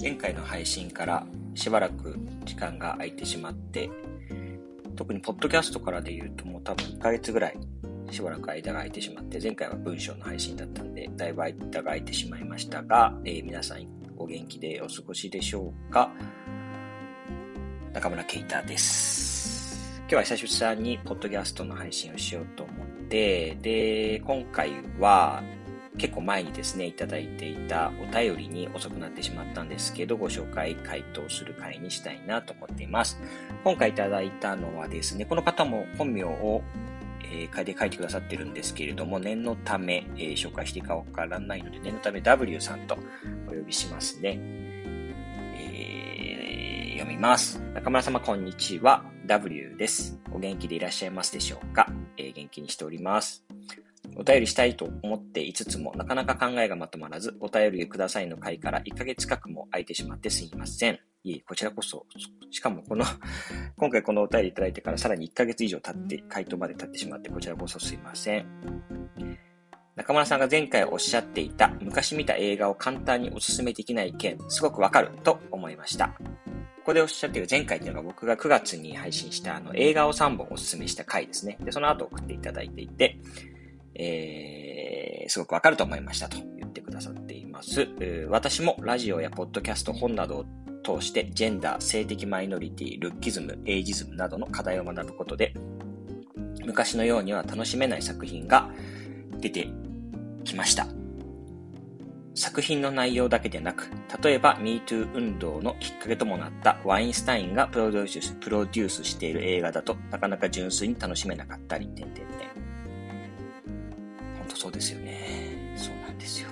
前回の配信からしばらく時間が空いてしまって、特にポッドキャストからで言うともう多分1ヶ月ぐらいしばらく間が空いてしまって、前回は文章の配信だったんで、だいぶ間が空いてしまいましたが、えー、皆さんお元気でお過ごしでしょうか？中村圭太です。今日は久しぶりにポッドキャストの配信をしようと思って、で、今回は結構前にですね、いただいていたお便りに遅くなってしまったんですけど、ご紹介、回答する回にしたいなと思っています。今回いただいたのはですね、この方も本名を、えー、で書いてくださってるんですけれども、念のため、えー、紹介していいかわからないので、念のため W さんとお呼びしますね。え、読みます。中村様、こんにちは。W です。お元気でいらっしゃいますでしょうか、えー、元気にしております。お便りしたいと思っていつつも、なかなか考えがまとまらず、お便りくださいの回から1ヶ月近くも空いてしまってすいません。いえ、こちらこそ。しかもこの 今回このお便りいただいてからさらに1ヶ月以上経って、回答まで経ってしまって、こちらこそすいません。中村さんが前回おっしゃっていた、昔見た映画を簡単におすすめできない件、すごくわかると思いました。ここでおっしゃっている前回っていうのが僕が9月に配信したあの映画を3本おすすめした回ですね。で、その後送っていただいていて、えー、すごくわかると思いましたと言ってくださっています。私もラジオやポッドキャスト本などを通してジェンダー、性的マイノリティ、ルッキズム、エイジズムなどの課題を学ぶことで、昔のようには楽しめない作品が出てきました。作品の内容だけでなく、例えば MeToo 運動のきっかけともなったワインスタインがプロデュースプロデュースしている映画だとなかなか純粋に楽しめなかったり、点々点。そうですよね。そうなんですよ。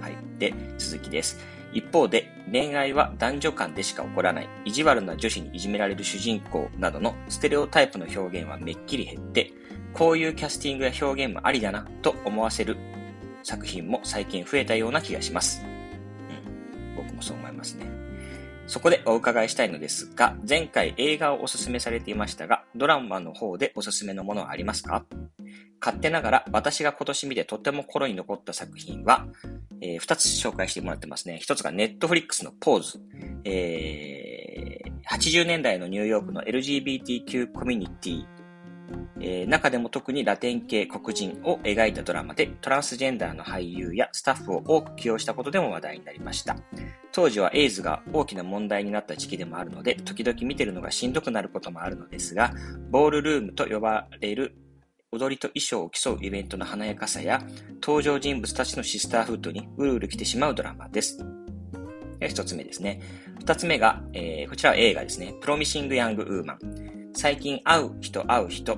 はい。で、続きです。一方で、恋愛は男女間でしか起こらない、意地悪な女子にいじめられる主人公などのステレオタイプの表現はめっきり減って、こういうキャスティングや表現もありだなと思わせる作品も最近増えたような気がします。うん。僕もそう思いますね。そこでお伺いしたいのですが、前回映画をおすすめされていましたが、ドラマの方でおすすめのものはありますか？勝手ながら私が今年見てとても心に残った作品は、えー、2つ紹介してもらってますね。1つがネットフリックスのポーズ。えー、80年代のニューヨークの LGBTQ コミュニティ、えー、中でも特にラテン系黒人を描いたドラマでトランスジェンダーの俳優やスタッフを多く起用したことでも話題になりました。当時はエイズが大きな問題になった時期でもあるので、時々見てるのがしんどくなることもあるのですが、ボールルームと呼ばれる踊りと衣装を競うイベントの華やかさや、登場人物たちのシスターフードにうるうる来てしまうドラマです。一つ目ですね。二つ目が、えー、こちらは映画ですね。プロミシング・ヤング・ウーマン。最近会う人会う人、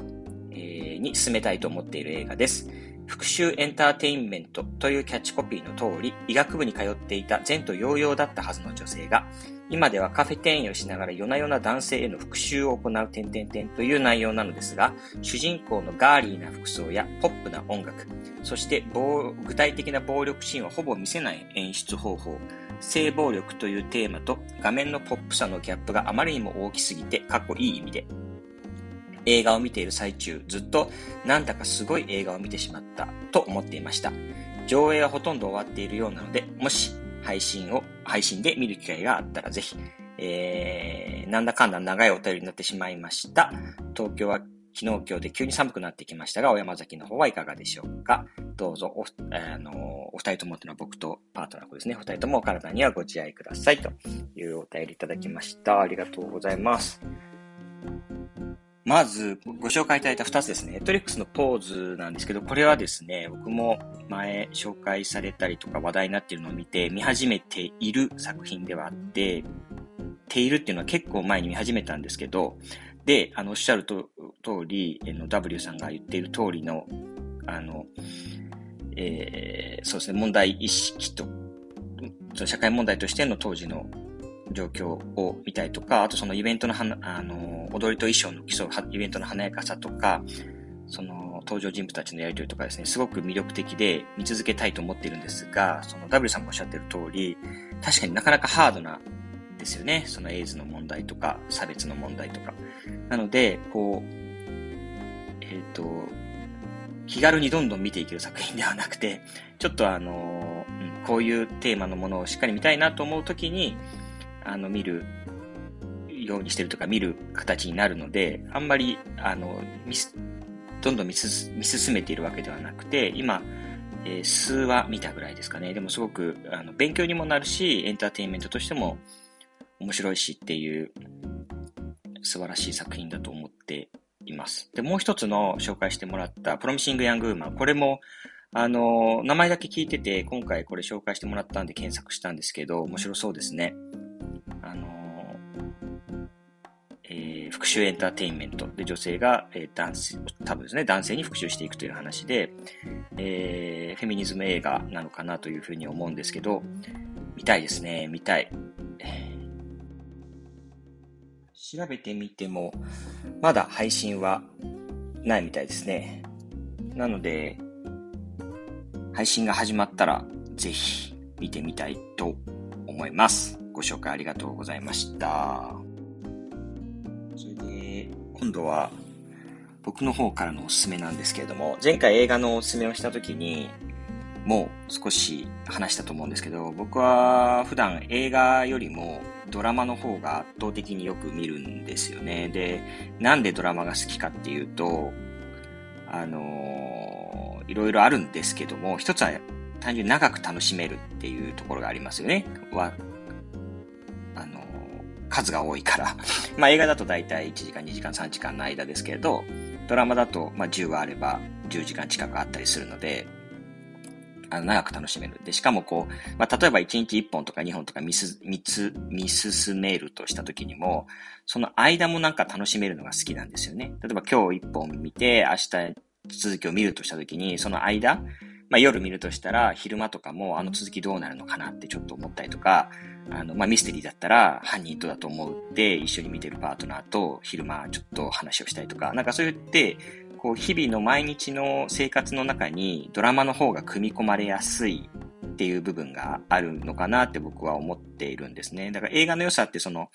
えー、に進めたいと思っている映画です。復讐エンターテインメントというキャッチコピーの通り、医学部に通っていた前途洋々だったはずの女性が、今ではカフェ店員をしながら夜な夜な男性への復讐を行う点々点という内容なのですが、主人公のガーリーな服装やポップな音楽、そして具体的な暴力シーンはほぼ見せない演出方法、性暴力というテーマと画面のポップさのギャップがあまりにも大きすぎて、かっこいい意味で、映画を見ている最中、ずっとなんだかすごい映画を見てしまったと思っていました。上映はほとんど終わっているようなので、もし配信を、配信で見る機会があったらぜひ、えー、なんだかんだ長いお便りになってしまいました。東京は昨日今日で急に寒くなってきましたが、小山崎の方はいかがでしょうかどうぞお、あの、お二人ともというのは僕とパートナーですね。お二人ともお体にはご自愛くださいというお便りいただきました。ありがとうございます。まず、ご紹介いただいた2つですね。トリックスのポーズなんですけど、これはですね、僕も前紹介されたりとか話題になっているのを見て、見始めている作品ではあって、ているっていうのは結構前に見始めたんですけど、で、あの、おっしゃると通り、W さんが言っている通りの、あの、えー、そうですね、問題意識と、社会問題としての当時の状況を見たりとか、あとそのイベントのはな、あの、踊りと衣装の基礎、イベントの華やかさとか、その登場人物たちのやりとりとかですね、すごく魅力的で見続けたいと思っているんですが、その W さんもおっしゃってる通り、確かになかなかハードなですよね。そのエイズの問題とか、差別の問題とか。なので、こう、えっ、ー、と、気軽にどんどん見ていける作品ではなくて、ちょっとあの、こういうテーマのものをしっかり見たいなと思うときに、あの、見るようにしてるとか見る形になるので、あんまり、あの、どんどん見進めているわけではなくて、今、えー、数話見たぐらいですかね。でもすごく、あの、勉強にもなるし、エンターテインメントとしても面白いしっていう素晴らしい作品だと思っています。で、もう一つの紹介してもらったプロミシング・ヤング・ウーマン。これも、あの、名前だけ聞いてて、今回これ紹介してもらったんで検索したんですけど、面白そうですね。復讐エンターテインメントで女性が、えー、男性、多分ですね、男性に復讐していくという話で、えー、フェミニズム映画なのかなというふうに思うんですけど、見たいですね、見たい。調べてみても、まだ配信はないみたいですね。なので、配信が始まったら、ぜひ見てみたいと思います。ご紹介ありがとうございました。それで、今度は、僕の方からのおすすめなんですけれども、前回映画のおすすめをした時に、もう少し話したと思うんですけど、僕は普段映画よりもドラマの方が圧倒的によく見るんですよね。で、なんでドラマが好きかっていうと、あのー、いろいろあるんですけども、一つは単純に長く楽しめるっていうところがありますよね。数が多いから。まあ映画だと大体1時間、2時間、3時間の間ですけれど、ドラマだと、まあ10話あれば10時間近くあったりするので、あの、長く楽しめる。で、しかもこう、まあ、例えば1日1本とか2本とか見す、見つ、見進めるとした時にも、その間もなんか楽しめるのが好きなんですよね。例えば今日1本見て、明日続きを見るとした時に、その間、まあ、夜見るとしたら、昼間とかもあの続きどうなるのかなってちょっと思ったりとか、あの、まあ、ミステリーだったら、犯人どうだと思うって一緒に見てるパートナーと昼間ちょっと話をしたりとか、なんかそう言って、こう日々の毎日の生活の中にドラマの方が組み込まれやすいっていう部分があるのかなって僕は思っているんですね。だから映画の良さってその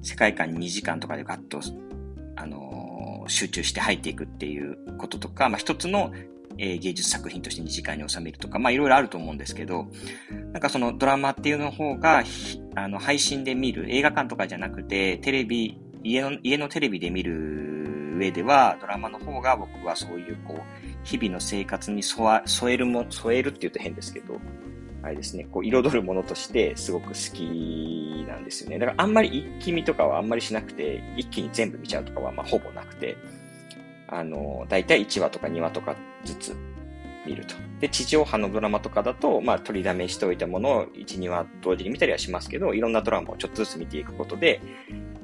世界観に2時間とかでガッと、あのー、集中して入っていくっていうこととか、まあ一つのえ芸術作品として2時間に収めるとか、まあいろいろあると思うんですけど、なんかそのドラマっていうの方が、あの、配信で見る、映画館とかじゃなくて、テレビ、家の、家のテレビで見る上では、ドラマの方が僕はそういうこう、日々の生活に添えるも、添えるって言うと変ですけど、あれですね、こう、彩るものとしてすごく好きなんですよね。だからあんまり一気見とかはあんまりしなくて、一気に全部見ちゃうとかはまあほぼなくて、あの、だいたい1話とか2話とかずつ見ると。で、地上波のドラマとかだと、まあ、取りだめしておいたものを1、2話同時に見たりはしますけど、いろんなドラマをちょっとずつ見ていくことで、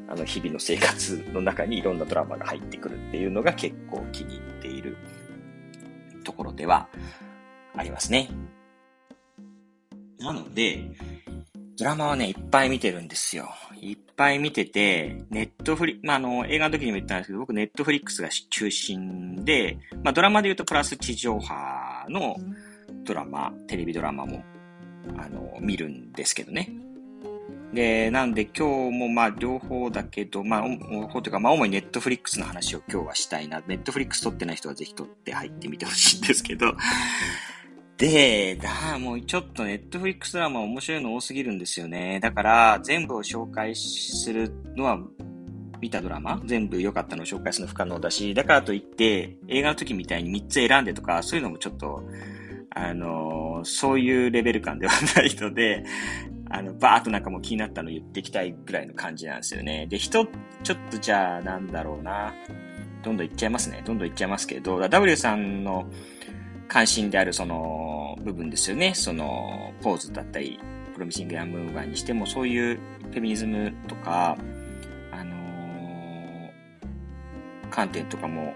あの、日々の生活の中にいろんなドラマが入ってくるっていうのが結構気に入っているところではありますね。なので、ドラマはね、いっぱい見てるんですよ。いっぱい見てて、ネットフリ、まあ、あの、映画の時にも言ったんですけど、僕ネットフリックスが中心で、まあ、ドラマで言うとプラス地上波のドラマ、テレビドラマも、あの、見るんですけどね。で、なんで今日もま両方だけど、まあ、両方というか、まあ主にネットフリックスの話を今日はしたいな。ネットフリックス撮ってない人はぜひ撮って入ってみてほしいんですけど。で、だ、もうちょっとネットフリックスドラマ面白いの多すぎるんですよね。だから全部を紹介するのは見たドラマ？全部良かったのを紹介するの不可能だし、だからといって映画の時みたいに3つ選んでとか、そういうのもちょっと、あの、そういうレベル感ではないので、あの、バーっとなんかもう気になったの言っていきたいぐらいの感じなんですよね。で、人、ちょっとじゃあ、なんだろうな。どんどんいっちゃいますね。どんどんいっちゃいますけど、W さんの関心であるその部分ですよね。その、ポーズだったり、プロミシングやムーバーにしても、そういうフェミニズムとか、あのー、観点とかも、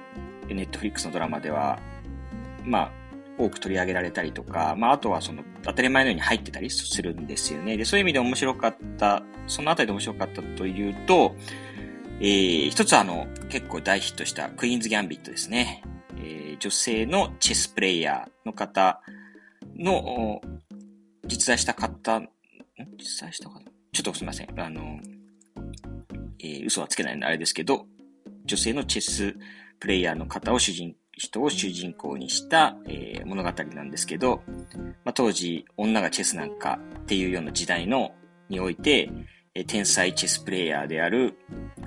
ネットフリックスのドラマでは、まあ、多く取り上げられたりとか、まあ、あとはその、当たり前のように入ってたりするんですよね。で、そういう意味で面白かった、そのあたりで面白かったというと、えー、一つはあの、結構大ヒットしたクイーンズ・ギャンビットですね。女性のチェスプレイヤーの方の、実在した方、実在した方？ちょっとすみません。あの、えー、嘘はつけないのであれですけど、女性のチェスプレイヤーの方を主人人を主人公にした、えー、物語なんですけど、まあ、当時、女がチェスなんかっていうような時代の、において、えー、天才チェスプレイヤーである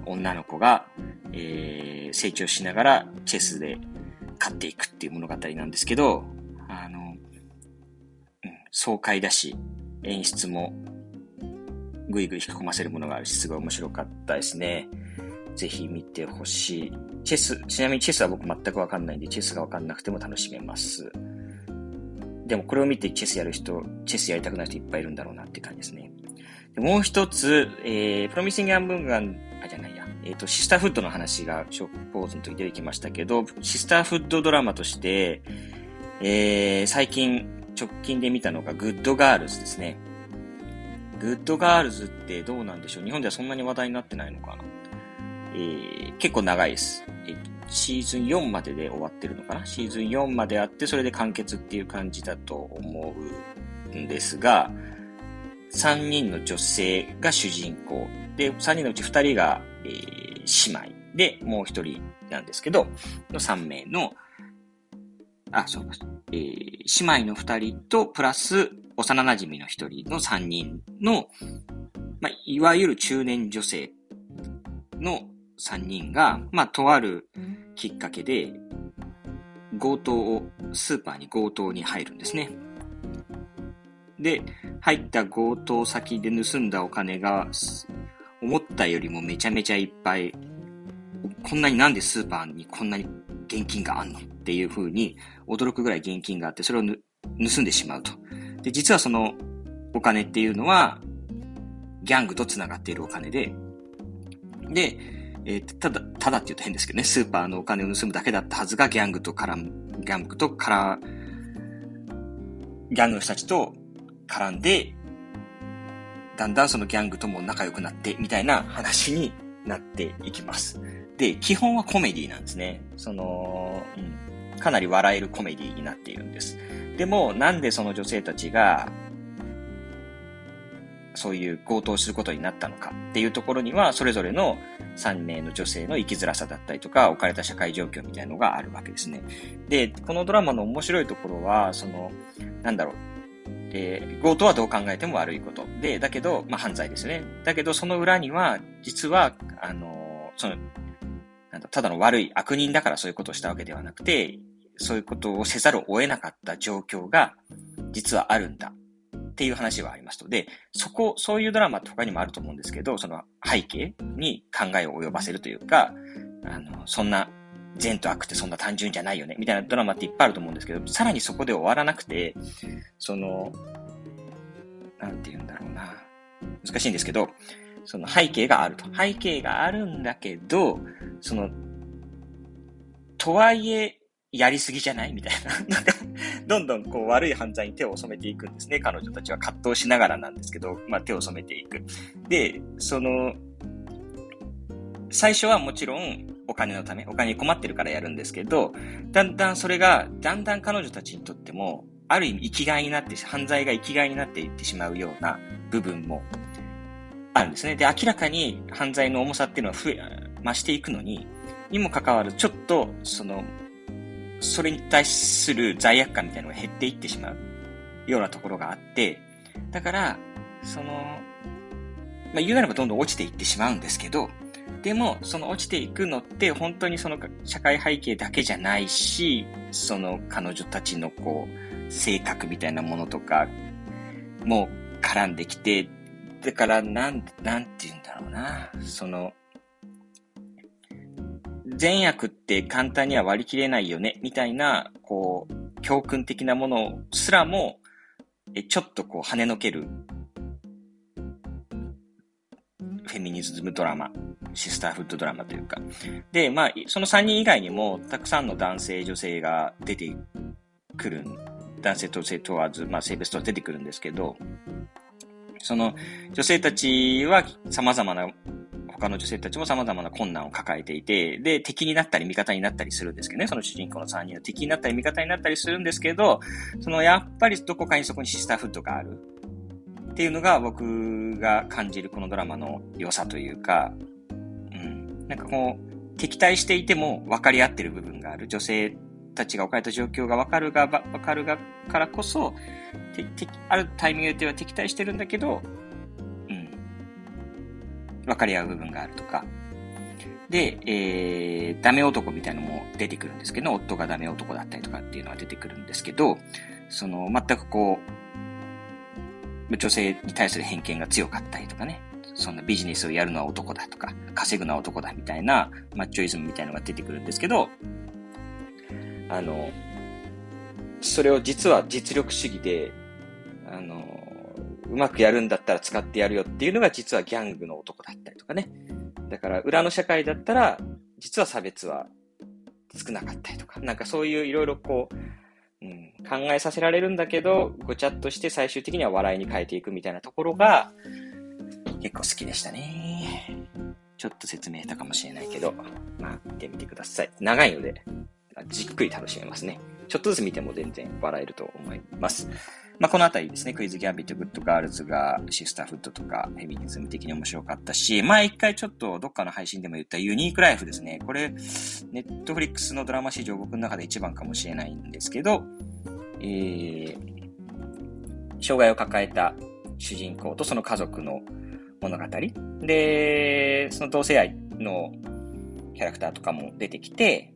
女の子が、えー、成長しながらチェスで勝っていくっていう物語なんですけど、あの、うん、爽快だし、演出もぐいぐい引き込ませるものがあるし、すごい面白かったですね。ぜひ見てほしい。チェス、ちなみにチェスは僕全くわかんないんで、チェスがわかんなくても楽しめます。でもこれを見てチェスやる人、チェスやりたくない人いっぱいいるんだろうなって感じですね。もう一つ、えー、プロミシング・アンブンガン、あ、じゃない、えっ、ー、と、シスターフッドの話がショックポーズの時出てきましたけど、シスターフッドドラマとして、えー、最近直近で見たのがグッドガールズですね。グッドガールズってどうなんでしょう？日本ではそんなに話題になってないのかな？えー、結構長いです。えシーズン4までで終わってるのかな？シーズン4まであって、それで完結っていう感じだと思うんですが、3人の女性が主人公。で、3人のうち2人が、え、姉妹。で、もう1人なんですけど、の3名の、あ、そうです。えー、姉妹の2人と、プラス、幼馴染の1人の3人の、まあ、いわゆる中年女性の3人が、まあ、とあるきっかけで、強盗を、スーパーに強盗に入るんですね。で、入った強盗先で盗んだお金が、思ったよりもめちゃめちゃいっぱい、こんなになんでスーパーにこんなに現金があんのっていう風に驚くぐらい現金があって、それを盗んでしまうと。で、実はそのお金っていうのは、ギャングと繋がっているお金で、で、えー、ただ、ただって言うと変ですけどね、スーパーのお金を盗むだけだったはずがギャングと絡む、ギャングと絡、ギャングの人たちと絡んで、だんだんそのギャングとも仲良くなって、みたいな話になっていきます。で、基本はコメディなんですね。その、うん、かなり笑えるコメディになっているんです。でも、なんでその女性たちが、そういう強盗することになったのかっていうところには、それぞれの3名の女性の生きづらさだったりとか、置かれた社会状況みたいのがあるわけですね。で、このドラマの面白いところは、その、なんだろう、えー、強盗はどう考えても悪いこと。で、だけど、まあ、犯罪ですね。だけど、その裏には、実は、あのー、その、なんだ、ただの悪い悪人だからそういうことをしたわけではなくて、そういうことをせざるを得なかった状況が、実はあるんだ。っていう話はありますと。で、そこ、そういうドラマって他にもあると思うんですけど、その背景に考えを及ばせるというか、あの、そんな、善と悪ってそんな単純じゃないよね、みたいなドラマっていっぱいあると思うんですけど、さらにそこで終わらなくて、その、なんて言うんだろうな。難しいんですけど、その背景があると。背景があるんだけど、その、とはいえ、やりすぎじゃない？みたいな。なんか、どんどんこう悪い犯罪に手を染めていくんですね。彼女たちは葛藤しながらなんですけど、まあ手を染めていく。で、その、最初はもちろんお金のため、お金に困ってるからやるんですけど、だんだんそれが、だんだん彼女たちにとっても、ある意味生きがいになって、犯罪が生きがいになっていってしまうような部分もあるんですね。で、明らかに犯罪の重さっていうのは増え、増していくのに、にもかかわらず、ちょっと、その、それに対する罪悪感みたいなのが減っていってしまうようなところがあって、だから、その、まあ、言うなればどんどん落ちていってしまうんですけど、でも、その落ちていくのって本当にその社会背景だけじゃないし、その彼女たちのこう、性格みたいなものとかもう絡んできて、だからなん、なんて言うんだろうな。その、善悪って簡単には割り切れないよね、みたいな、こう、教訓的なものすらも、え、ちょっとこう跳ねのける、フェミニズムドラマ、シスターフッドドラマというか。で、まあ、その3人以外にも、たくさんの男性、女性が出てくる、男性と性問わず、まあ、性別と出てくるんですけど、その女性たちは様々な他の女性たちも様々な困難を抱えていて、で、敵になったり味方になったりするんですけどね、その主人公の3人は敵になったり味方になったりするんですけど、そのやっぱりどこかにそこにシスターフッドがある。っていうのが僕が感じるこのドラマの良さというか、うん。なんかこう、敵対していても分かり合ってる部分がある。女性たちが置かれた状況がわかるが、わかるがからこそ、て、て、あるタイミングでは敵対してるんだけど、うん。分かり合う部分があるとか。で、えー、ダメ男みたいなのも出てくるんですけど、夫がダメ男だったりとかっていうのは出てくるんですけど、その、全くこう、女性に対する偏見が強かったりとかね、そんなビジネスをやるのは男だとか、稼ぐのは男だみたいな、マッチョイズムみたいなのが出てくるんですけど、あの、それを実は実力主義で、あの、うまくやるんだったら使ってやるよっていうのが実はギャングの男だったりとかね。だから裏の社会だったら、実は差別は少なかったりとか、なんかそういういろいろこう、うん、考えさせられるんだけど、ごちゃっとして最終的には笑いに変えていくみたいなところが、結構好きでしたね。ちょっと説明したかもしれないけど、まっ、見てみてください。長いので、じっくり楽しめますね。ちょっとずつ見ても全然笑えると思います。まあ、このあたりですね、クイーンズギャンビット、グッドガールズがシスターフッドとかフェミニズム的に面白かったし、まあ一回ちょっとどっかの配信でも言ったユニークライフですね。これ、ネットフリックスのドラマ史上僕の中で一番かもしれないんですけど、えー、障害を抱えた主人公とその家族の物語。で、その同性愛のキャラクターとかも出てきて、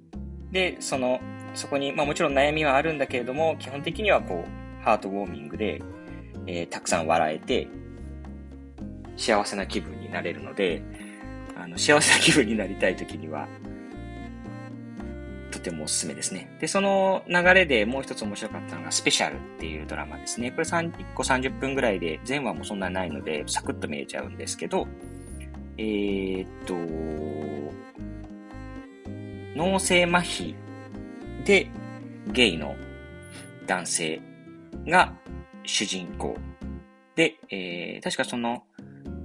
で、その、そこに、まあもちろん悩みはあるんだけれども、基本的にはこう、ハートウォーミングで、えー、たくさん笑えて、幸せな気分になれるので、あの、幸せな気分になりたい時には、とてもおすすめですね。で、その流れでもう一つ面白かったのが、スペシャルっていうドラマですね。これ1個30分ぐらいで、前話もそんなにないので、サクッと見えちゃうんですけど、えー、っと、脳性麻痺でゲイの男性が主人公。で、えー、確かその、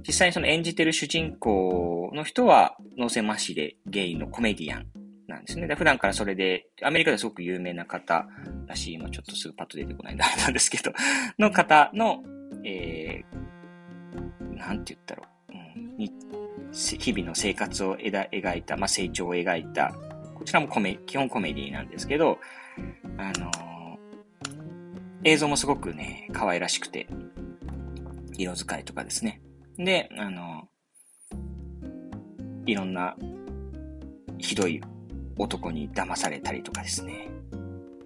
実際にその演じてる主人公の人は脳性麻痺でゲイのコメディアンなんですね。普段からそれで、アメリカですごく有名な方らしい、今ちょっとすぐパッと出てこないんであれなんですけど、の方の、えー、なんて言ったろう、うん、日々の生活を描いた、まあ、成長を描いた。こちらもコメ、基本コメディなんですけど、あのー、映像もすごくね、可愛らしくて、色使いとかですね。で、あの、いろんな、ひどい男に騙されたりとかですね。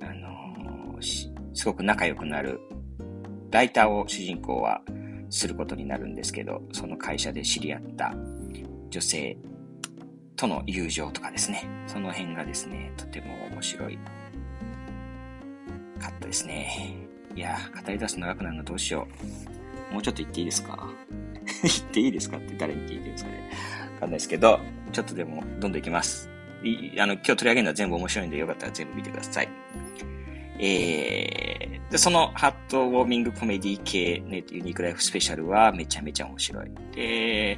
あの、すごく仲良くなる、ライターを主人公はすることになるんですけど、その会社で知り合った女性との友情とかですね。その辺がですね、とても面白いかったですね。いや語り出す長くなるのどうしよう。もうちょっと言っていいですか？言っていいですかって誰に聞いてるんですかね。わかんないですけど、ちょっとでもどんどんいきます。いあの、今日取り上げるのは全部面白いんでよかったら全部見てください。えー、で、そのハットウォーミングコメディ系、ね、ユニークライフスペシャルはめちゃめちゃ面白い。で、え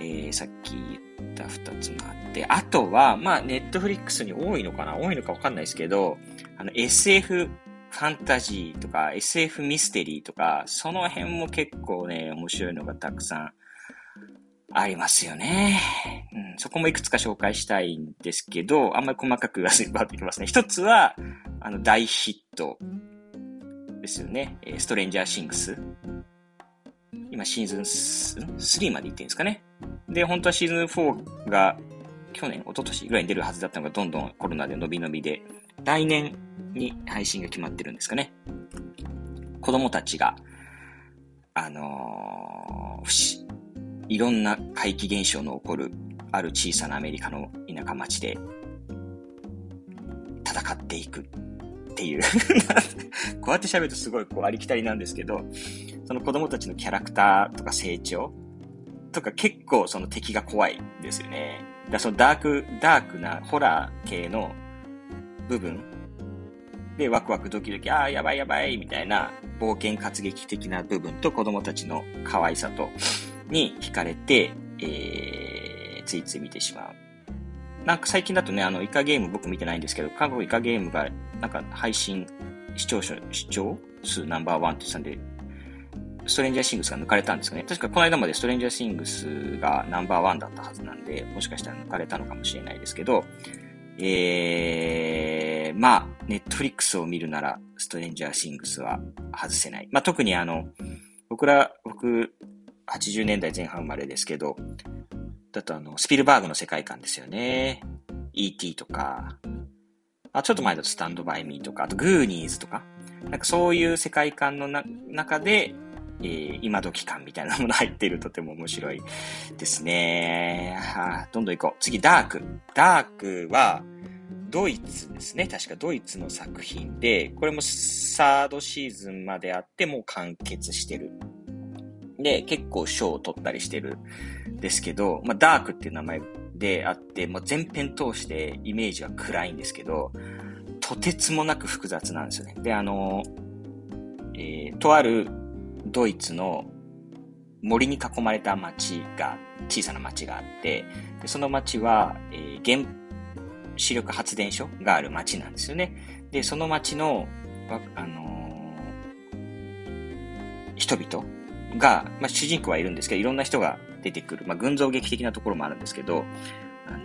ー、さっき言った二つもあって、あとは、まあ、ネットフリックスに多いのかな？多いのかわかんないですけど、あの、SF ファンタジーとか SF ミステリーとか、その辺も結構ね、面白いのがたくさんありますよね。うん、そこもいくつか紹介したいんですけど、あんまり細かく言わずにバーってきますね。一つは、あの、大ヒットですよね。ストレンジャーシングス。今シーズン3まで行ってるんですかね。で、本当はシーズン4が去年、一昨年ぐらいに出るはずだったのがどんどんコロナで伸び伸びで、来年に配信が決まってるんですかね。子供たちが、あのー、いろんな怪奇現象の起こるある小さなアメリカの田舎町で戦っていくっていう こうやって喋るとすごいこうありきたりなんですけど、その子供たちのキャラクターとか成長とか結構その敵が怖いんですよね。だそのダーク、ダークなホラー系の部分でワクワクドキドキ、ああ、やばいやばいみたいな冒険活劇的な部分と子供たちの可愛さとに惹かれて、えー、ついつい見てしまう。なんか最近だとね、あの、イカゲーム僕見てないんですけど、韓国イカゲームがなんか配信視聴者、視聴数ナンバーワンって言ってたんで、ストレンジャーシングスが抜かれたんですかね。確かこの間までストレンジャーシングスがナンバーワンだったはずなんで、もしかしたら抜かれたのかもしれないですけど、えー、まあ、ネットフリックスを見るなら、ストレンジャーシングスは外せない。まあ、特にあの、僕ら、僕、80年代前半生まれですけど、だとあの、スピルバーグの世界観ですよね。E.T. とか、あ、ちょっと前だとスタンドバイミーとか、あとグーニーズとか、なんかそういう世界観の中で、えー、今時感みたいなもの入っているとても面白いですね。はあ、どんどん行こう。次、ダーク。ダークは、ドイツですね。確かドイツの作品で、これもサードシーズンまであってもう完結してる。で、結構賞を取ったりしてるんですけど、まあ、ダークっていう名前であって、もう全編通してイメージは暗いんですけど、とてつもなく複雑なんですよね。で、あの、えー、とあるドイツの森に囲まれた町が、小さな町があって、でその町は、えー、原子力発電所がある町なんですよね。で、その町の、あのー、人々が、まあ、主人公はいるんですけど、いろんな人が出てくる。まあ、群像劇的なところもあるんですけど、あの、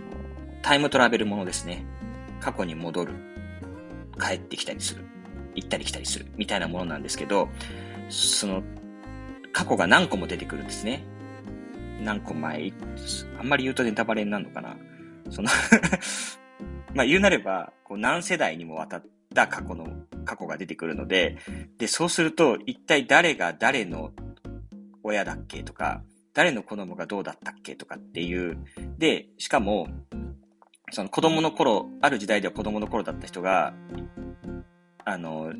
タイムトラベルものですね。過去に戻る。帰ってきたりする。行ったり来たりする。みたいなものなんですけど、その、過去が何個も出てくるんですね。何個前、あんまり言うとネタバレになるのかな。そのまあ言うなれば、こう何世代にもわたった過去の、過去が出てくるので、で、そうすると、一体誰が誰の親だっけとか、誰の子供がどうだったっけとかっていう。で、しかも、その子供の頃、ある時代では子供の頃だった人が、あの、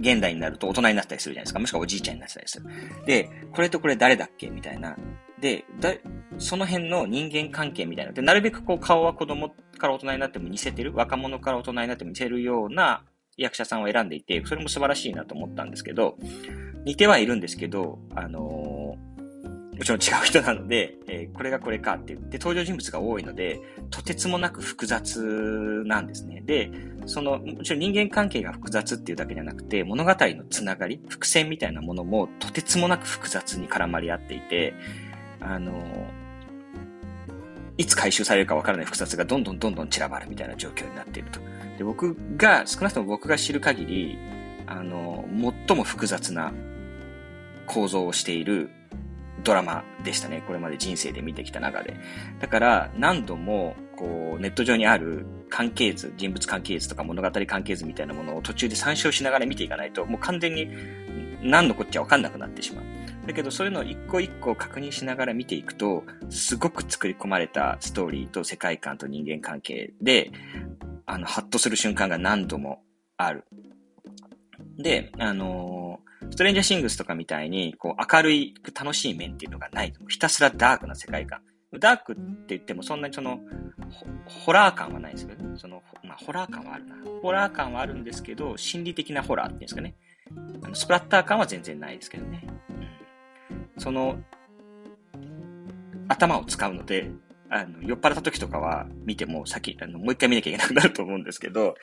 現代になると大人になったりするじゃないですか。もしくはおじいちゃんになったりする。で、これとこれ誰だっけみたいな。で、だ、その辺の人間関係みたいな。で、なるべくこう顔は子供から大人になっても似せてる、若者から大人になっても似せるような役者さんを選んでいて、それも素晴らしいなと思ったんですけど、似てはいるんですけど、あのー、もちろん違う人なので、えー、これがこれかって言って、登場人物が多いので、とてつもなく複雑なんですね。で、その、もちろん人間関係が複雑っていうだけじゃなくて、物語のつながり、伏線みたいなものもとてつもなく複雑に絡まり合っていて、あの、いつ回収されるかわからない複雑がどんどんどんどん散らばるみたいな状況になっていると。で、僕が、少なくとも僕が知る限り、あの、最も複雑な構造をしているドラマでしたね。これまで人生で見てきた中で。だから何度もこうネット上にある関係図、人物関係図とか物語関係図みたいなものを途中で参照しながら見ていかないと、もう完全に何のこっちゃわかんなくなってしまう。だけどそういうのを一個一個確認しながら見ていくと、すごく作り込まれたストーリーと世界観と人間関係で、あの、ハッとする瞬間が何度もある。で、あのー、ストレンジャーシングスとかみたいに、こう、明るい、楽しい面っていうのがない。ひたすらダークな世界観。ダークって言ってもそんなにその、ホラー感はないんですけどね。その、まあ、ホラー感はあるな。ホラー感はあるんですけど、心理的なホラーっていうんですかね。あのスプラッター感は全然ないですけどね。その、頭を使うので、あの、酔っ払った時とかは見ても先、あの、もう一回見なきゃいけなくなると思うんですけど、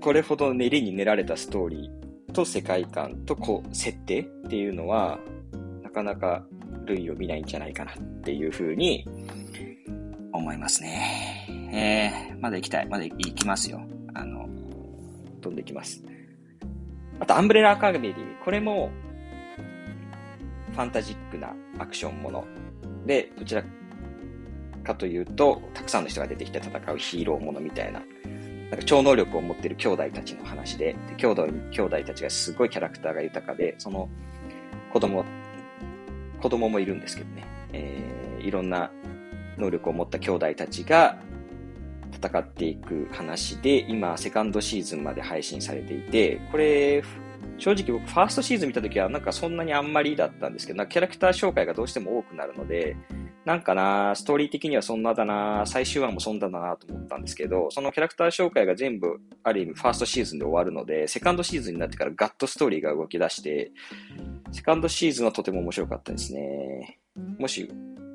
これほど練りに練られたストーリーと世界観とこう設定っていうのは、なかなか類を見ないんじゃないかなっていうふうに思いますね。えー、まだ行きたい。まだ行きますよ。あの、飛んできます。あと、アンブレラアカデミー。これも、ファンタジックなアクションもの。で、どちらかというと、たくさんの人が出てきて戦うヒーローものみたいな。なんか超能力を持ってる兄弟たちの話で、で兄弟兄弟たちがすごいキャラクターが豊かで、その子供、子供もいるんですけどね、えー、いろんな能力を持った兄弟たちが戦っていく話で、今、セカンドシーズンまで配信されていて、これ、正直僕、ファーストシーズン見た時はなんかそんなにあんまりだったんですけど、なんかキャラクター紹介がどうしても多くなるので、なんかな、ストーリー的にはそんなだな、最終話もそんなだなと思ったんですけど、そのキャラクター紹介が全部、ある意味ファーストシーズンで終わるので、セカンドシーズンになってからガッとストーリーが動き出して、セカンドシーズンはとても面白かったですね。もし、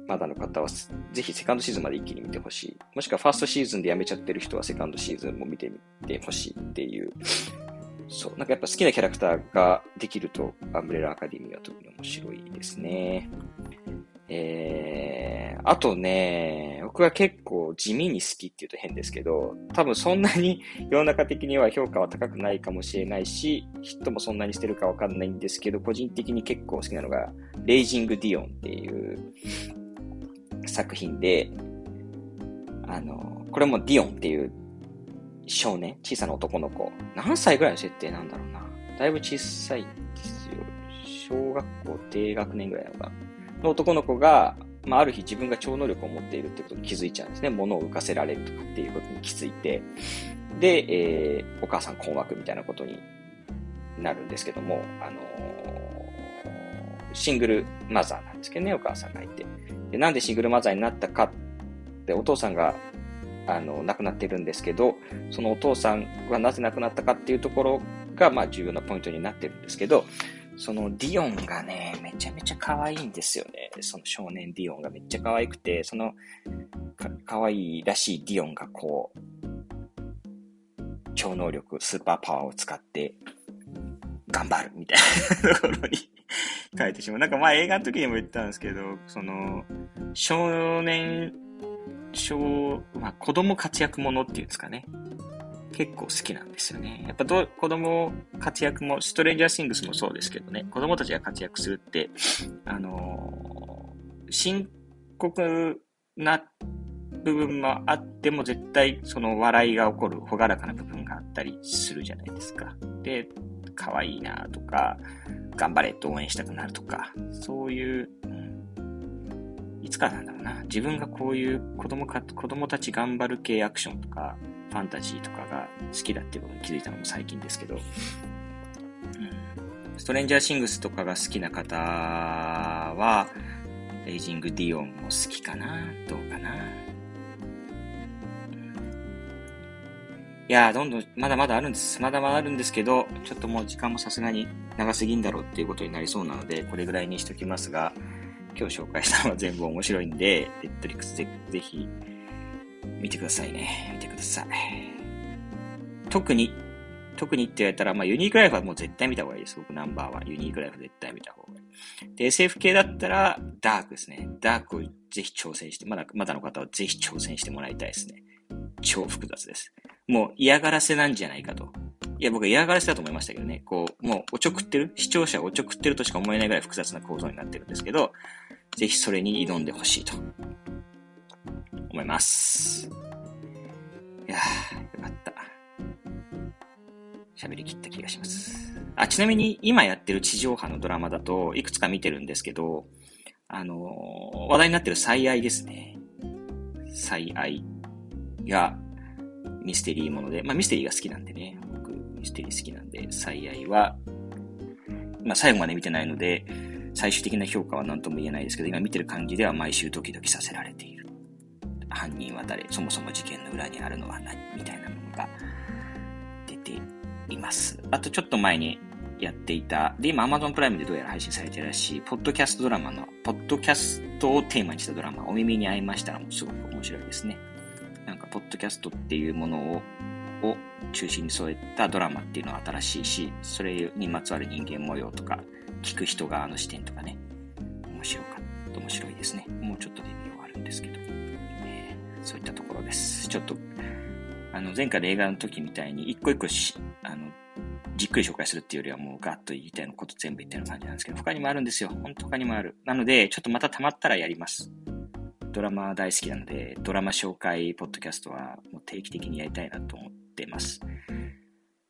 まだの方は、ぜひセカンドシーズンまで一気に見てほしい。もしくはファーストシーズンでやめちゃってる人はセカンドシーズンも見てみてほしいっていう。そう。なんかやっぱ好きなキャラクターができると、アンブレラアカデミーは特に面白いですね。えー、あとね、僕は結構地味に好きって言うと変ですけど、多分そんなに 世の中的には評価は高くないかもしれないし、ヒットもそんなにしてるかわかんないんですけど、個人的に結構好きなのが、レイジング・ディオンっていう作品で、あの、これもディオンっていう少年、小さな男の子、何歳ぐらいの設定なんだろうな。だいぶ小さいですよ。小学校低学年ぐらいのかな。の男の子が、まあ、ある日自分が超能力を持っているってことに気づいちゃうんですね。物を浮かせられるとかっていうことに気づいて、で、えー、お母さん困惑みたいなことになるんですけども、あのー、シングルマザーなんですけどね、お母さんがいて。で、なんでシングルマザーになったかって、お父さんが、あの、亡くなってるんですけど、そのお父さんはなぜ亡くなったかっていうところが、まあ、重要なポイントになってるんですけど、そのディオンがね、めちゃめちゃ可愛いんですよね。その少年ディオンがめっちゃ可愛くて、そのか可愛いらしいディオンがこう、超能力、スーパーパワーを使って頑張るみたいなところに 書いてしまう。なんかまあ映画の時にも言ったんですけど、その、少年、小、まあ子供活躍ものっていうんですかね。結構好きなんですよね。やっぱど子供活躍も、ストレンジャーシングスもそうですけどね、子供たちが活躍するって、あのー、深刻な部分もあっても絶対その笑いが起こる朗らかな部分があったりするじゃないですか。で、可愛いなとか、頑張れと応援したくなるとか、そういう、うん、いつからなんだろうな。自分がこういう子供か、子供たち頑張る系アクションとか、ファンタジーとかが好きだっていうことに気づいたのも最近ですけど、うん、ストレンジャーシングスとかが好きな方は、レイジング・ディオンも好きかな。どうかな。いやー、どんどん、まだまだあるんです。まだまだあるんですけど、ちょっともう時間もさすがに長すぎんだろうっていうことになりそうなので、これぐらいにしときますが、今日紹介したのは全部面白いんで、ネットリックスでぜひ見てくださいね。見てください。特に、特にって言われたら、まあユニークライフはもう絶対見た方がいいです。僕ナンバーワン。ユニークライフ絶対見た方がいい。で、SF 系だったら、ダークですね。ダークをぜひ挑戦して、まだ、まだの方はぜひ挑戦してもらいたいですね。超複雑です。もう嫌がらせなんじゃないかと。いや、僕は嫌がらせだと思いましたけどね。こう、もうおちょくってる？視聴者をおちょくってるとしか思えないぐらい複雑な構造になってるんですけど、ぜひそれに挑んでほしいと思います。いやー、よかった。喋り切った気がします。あ、ちなみに今やってる地上波のドラマだと、いくつか見てるんですけど、あのー、話題になってる最愛ですね。最愛がミステリーもので、まあミステリーが好きなんでね、僕ミステリー好きなんで、最愛は、まあ最後まで見てないので、最終的な評価は何とも言えないですけど、今見てる感じでは毎週ドキドキさせられている。犯人は誰？そもそも事件の裏にあるのは何？みたいなものが出ています。あとちょっと前にやっていた、で、今 Amazon プライムでどうやら配信されてるらしい、ポッドキャストドラマの、ポッドキャストをテーマにしたドラマ、お耳に合いましたらもすごく面白いですね。なんか、ポッドキャストっていうものを、を中心に添えたドラマっていうのは新しいし、それにまつわる人間模様とか、聞く人側の視点とかね、面白かった、面白いですね。もうちょっとで見終わるんですけど。そういったところです。ちょっと、あの、前回の映画の時みたいに、一個一個し、あの、じっくり紹介するっていうよりはもうガッと言いたいのこと全部言ったような感じなんですけど、他にもあるんですよ。ほんと他にもある。なので、ちょっとまた溜まったらやります。ドラマ大好きなので、ドラマ紹介ポッドキャストはもう定期的にやりたいなと思ってます。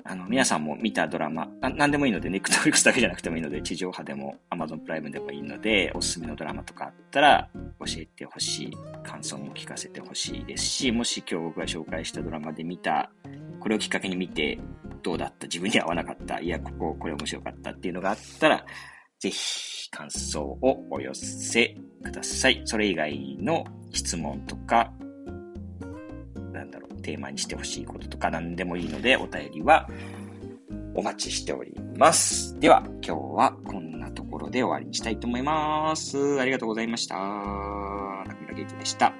あの、皆さんも見たドラマ、ななんでもいいので、ネットフリックスだけじゃなくてもいいので、地上波でも Amazon プライムでもいいので、おすすめのドラマとかあったら教えてほしい。感想も聞かせてほしいですし、もし今日僕が紹介したドラマで見た、これをきっかけに見て、どうだった自分に合わなかった。いや、ここ、これ面白かったっていうのがあったら、ぜひ感想をお寄せください。それ以外の質問とか、テーマにしてほしいこととか何でもいいので、お便りはお待ちしております。では、今日はこんなところで終わりにしたいと思います。ありがとうございました。中村ゲイトでした。